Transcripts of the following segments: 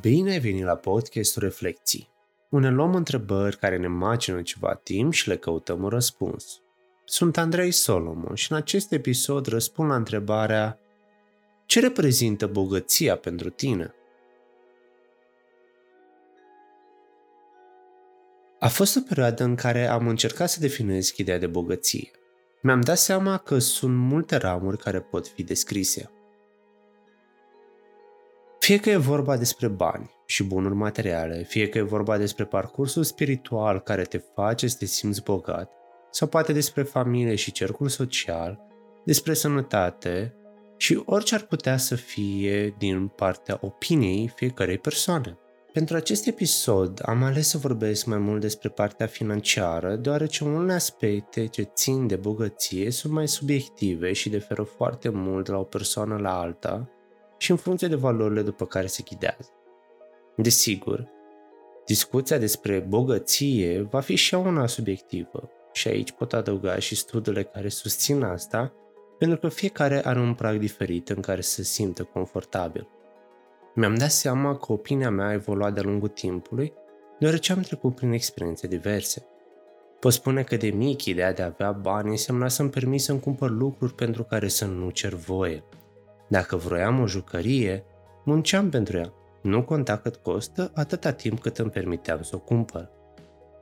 Bine ai venit la podcastul Reflecții, unde luăm întrebări care ne macină ceva timp și le căutăm un răspuns. Sunt Andrei Solomon și în acest episod răspund la întrebarea Ce reprezintă bogăția pentru tine? A fost o perioadă în care am încercat să definez ideea de bogăție. Mi-am dat seama că sunt multe ramuri care pot fi descrise. Fie că e vorba despre bani și bunuri materiale, fie că e vorba despre parcursul spiritual care te face să te simți bogat, sau poate despre familie și cercul social, despre sănătate și orice ar putea să fie din partea opiniei fiecarei persoane. Pentru acest episod am ales să vorbesc mai mult despre partea financiară, deoarece unele aspecte ce țin de bogăție sunt mai subiective și diferă foarte mult de la o persoană la alta și în funcție de valorile după care se ghidează. Desigur, discuția despre bogăție va fi și una subiectivă și aici pot adăuga și studiile care susțin asta, pentru că fiecare are un prag diferit în care se simte confortabil. Mi-am dat seama că opinia mea a evoluat de-a lungul timpului, deoarece am trecut prin experiențe diverse. Pot spune că de mic ideea de a avea bani însemna să-mi permit să-mi cumpăr lucruri pentru care să nu cer voie. Dacă vroiam o jucărie, munceam pentru ea. Nu conta cât costă atâta timp cât îmi permiteam să o cumpăr.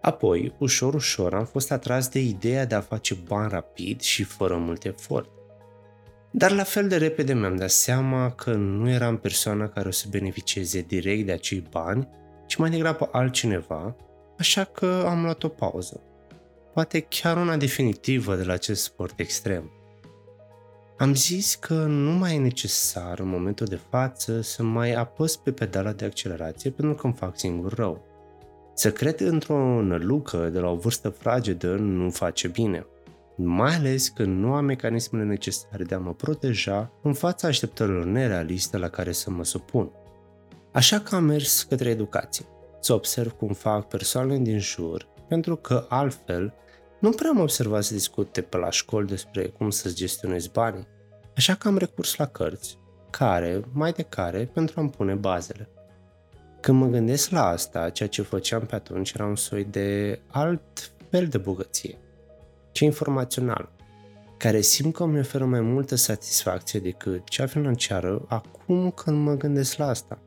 Apoi, ușor, ușor am fost atras de ideea de a face bani rapid și fără mult efort. Dar la fel de repede mi-am dat seama că nu eram persoana care o să beneficieze direct de acei bani, ci mai degrabă altcineva, așa că am luat o pauză. Poate chiar una definitivă de la acest sport extrem. Am zis că nu mai e necesar în momentul de față să mai apăs pe pedala de accelerație pentru că îmi fac singur rău. Să cred într-o nălucă de la o vârstă fragedă nu face bine mai ales că nu am mecanismele necesare de a mă proteja în fața așteptărilor nerealiste la care să mă supun. Așa că am mers către educație, să observ cum fac persoanele din jur, pentru că altfel nu prea am observat să discute pe la școli despre cum să-ți gestionezi banii, așa că am recurs la cărți, care, mai de care, pentru a-mi pune bazele. Când mă gândesc la asta, ceea ce făceam pe atunci era un soi de alt fel de bogăție ci informațional, care simt că îmi oferă mai multă satisfacție decât cea financiară acum când mă gândesc la asta.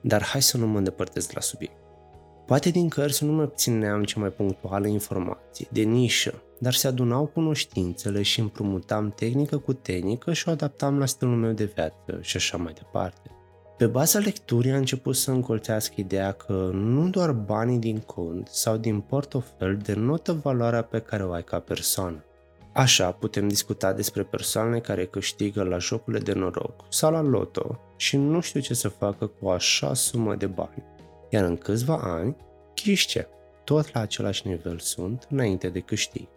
Dar hai să nu mă îndepărtez de la subiect. Poate din cărți nu mă obțineam cea mai punctuală informație, de nișă, dar se adunau cunoștințele și împrumutam tehnică cu tehnică și o adaptam la stilul meu de viață și așa mai departe. Pe baza lecturii a început să încolțească ideea că nu doar banii din cont sau din portofel denotă valoarea pe care o ai ca persoană. Așa putem discuta despre persoane care câștigă la jocurile de noroc sau la loto și nu știu ce să facă cu așa sumă de bani. Iar în câțiva ani, ghiște, tot la același nivel sunt înainte de câștig.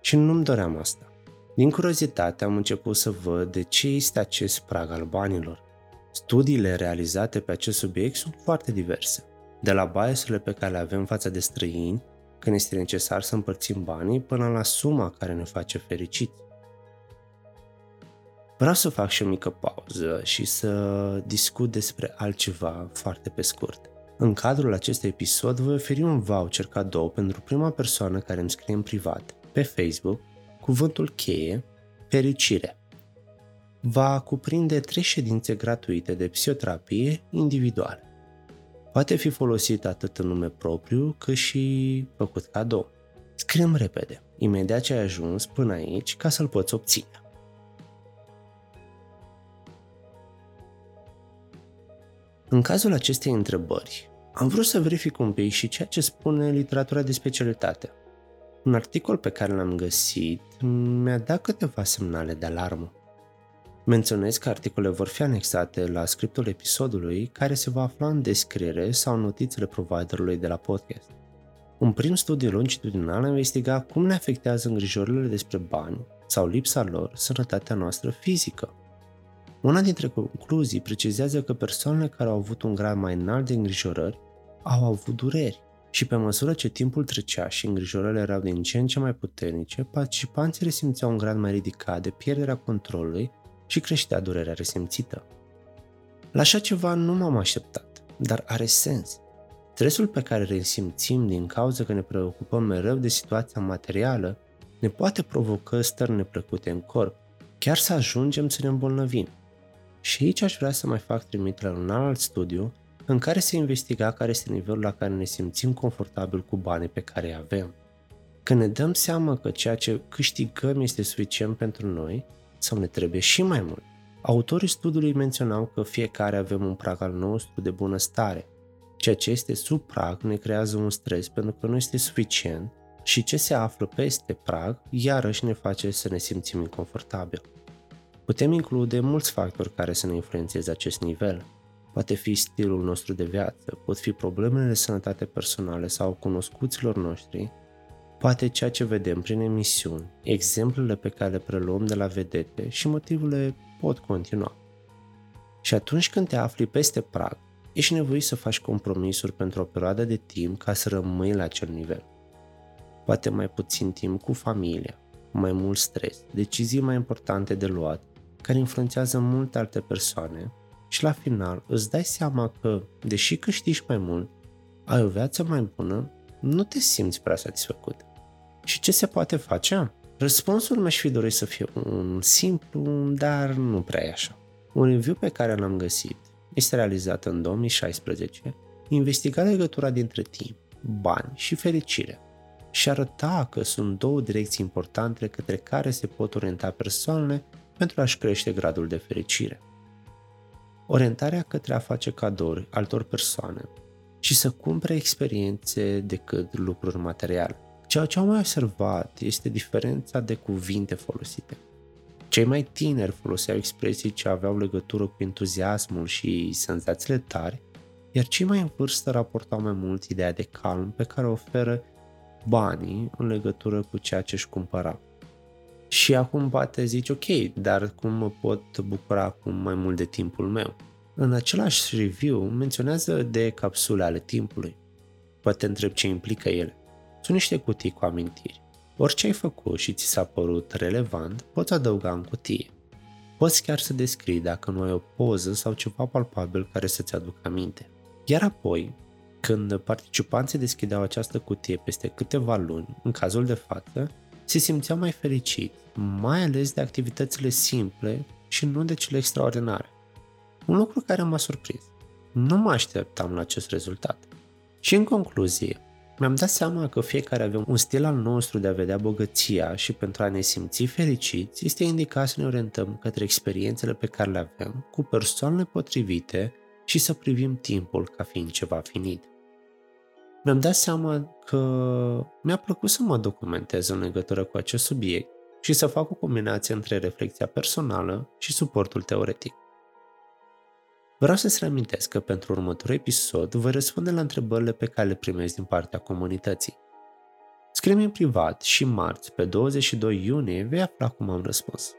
Și nu-mi doream asta. Din curiozitate am început să văd de ce este acest prag al banilor Studiile realizate pe acest subiect sunt foarte diverse, de la biasurile pe care le avem față de străini, când este necesar să împărțim banii, până la suma care ne face fericiți. Vreau să fac și o mică pauză și să discut despre altceva foarte pe scurt. În cadrul acestui episod voi oferi un voucher cadou pentru prima persoană care îmi scrie în privat, pe Facebook, cuvântul cheie, fericire va cuprinde trei ședințe gratuite de psihoterapie individuale. Poate fi folosit atât în nume propriu, cât și făcut cadou. Scriem repede, imediat ce ai ajuns până aici, ca să-l poți obține. În cazul acestei întrebări, am vrut să verific un pic și ceea ce spune literatura de specialitate. Un articol pe care l-am găsit mi-a dat câteva semnale de alarmă. Menționez că articolele vor fi anexate la scriptul episodului care se va afla în descriere sau în notițele providerului de la podcast. Un prim studiu longitudinal a investigat cum ne afectează îngrijorările despre bani sau lipsa lor sănătatea noastră fizică. Una dintre concluzii precizează că persoanele care au avut un grad mai înalt de îngrijorări au avut dureri și pe măsură ce timpul trecea și îngrijorările erau din ce în ce mai puternice, participanții resimțeau un grad mai ridicat de pierderea controlului și creștea durerea resimțită. La așa ceva nu m-am așteptat, dar are sens. Stresul pe care îl resimțim din cauza că ne preocupăm mereu de situația materială ne poate provoca stări neplăcute în corp, chiar să ajungem să ne îmbolnăvim. Și aici aș vrea să mai fac trimitere la un alt studiu în care se investiga care este nivelul la care ne simțim confortabil cu banii pe care îi avem. Când ne dăm seama că ceea ce câștigăm este suficient pentru noi sau ne trebuie și mai mult, autorii studiului menționau că fiecare avem un prag al nostru de bunăstare. Ceea ce este sub prag ne creează un stres pentru că nu este suficient și ce se află peste prag iarăși ne face să ne simțim inconfortabil. Putem include mulți factori care să ne influențeze acest nivel. Poate fi stilul nostru de viață, pot fi problemele de sănătate personale sau cunoscuților noștri, poate ceea ce vedem prin emisiuni, exemplele pe care le preluăm de la vedete și motivele pot continua. Și atunci când te afli peste prag, ești nevoit să faci compromisuri pentru o perioadă de timp ca să rămâi la acel nivel. Poate mai puțin timp cu familia, mai mult stres, decizii mai importante de luat, care influențează multe alte persoane și la final îți dai seama că, deși câștigi mai mult, ai o viață mai bună, nu te simți prea satisfăcut. Și ce se poate face? Răspunsul mi-aș fi dorit să fie un simplu, dar nu prea e așa. Un review pe care l-am găsit este realizat în 2016, investiga legătura dintre timp, bani și fericire și arăta că sunt două direcții importante către care se pot orienta persoanele pentru a-și crește gradul de fericire. Orientarea către a face cadouri altor persoane și să cumpere experiențe decât lucruri materiale. Ceea ce am mai observat este diferența de cuvinte folosite. Cei mai tineri foloseau expresii ce aveau legătură cu entuziasmul și senzațiile tari, iar cei mai în vârstă raportau mai mult ideea de calm pe care o oferă banii în legătură cu ceea ce își cumpăra. Și acum poate zici, ok, dar cum mă pot bucura acum mai mult de timpul meu? În același review menționează de capsule ale timpului. Poate întreb ce implică ele. Sunt niște cutii cu amintiri. Orice ai făcut și ți s-a părut relevant, poți adăuga în cutie. Poți chiar să descrii dacă nu ai o poză sau ceva palpabil care să-ți aducă aminte. Iar apoi, când participanții deschideau această cutie peste câteva luni, în cazul de față, se simțeau mai fericit, mai ales de activitățile simple și nu de cele extraordinare. Un lucru care m-a surprins. Nu mă așteptam la acest rezultat. Și în concluzie, mi-am dat seama că fiecare avem un stil al nostru de a vedea bogăția și pentru a ne simți fericiți este indicat să ne orientăm către experiențele pe care le avem cu persoanele potrivite și să privim timpul ca fiind ceva finit mi-am dat seama că mi-a plăcut să mă documentez în legătură cu acest subiect și să fac o combinație între reflexia personală și suportul teoretic. Vreau să-ți reamintesc că pentru următorul episod voi răspunde la întrebările pe care le primesc din partea comunității. Scrie-mi în privat și marți, pe 22 iunie, vei afla cum am răspuns.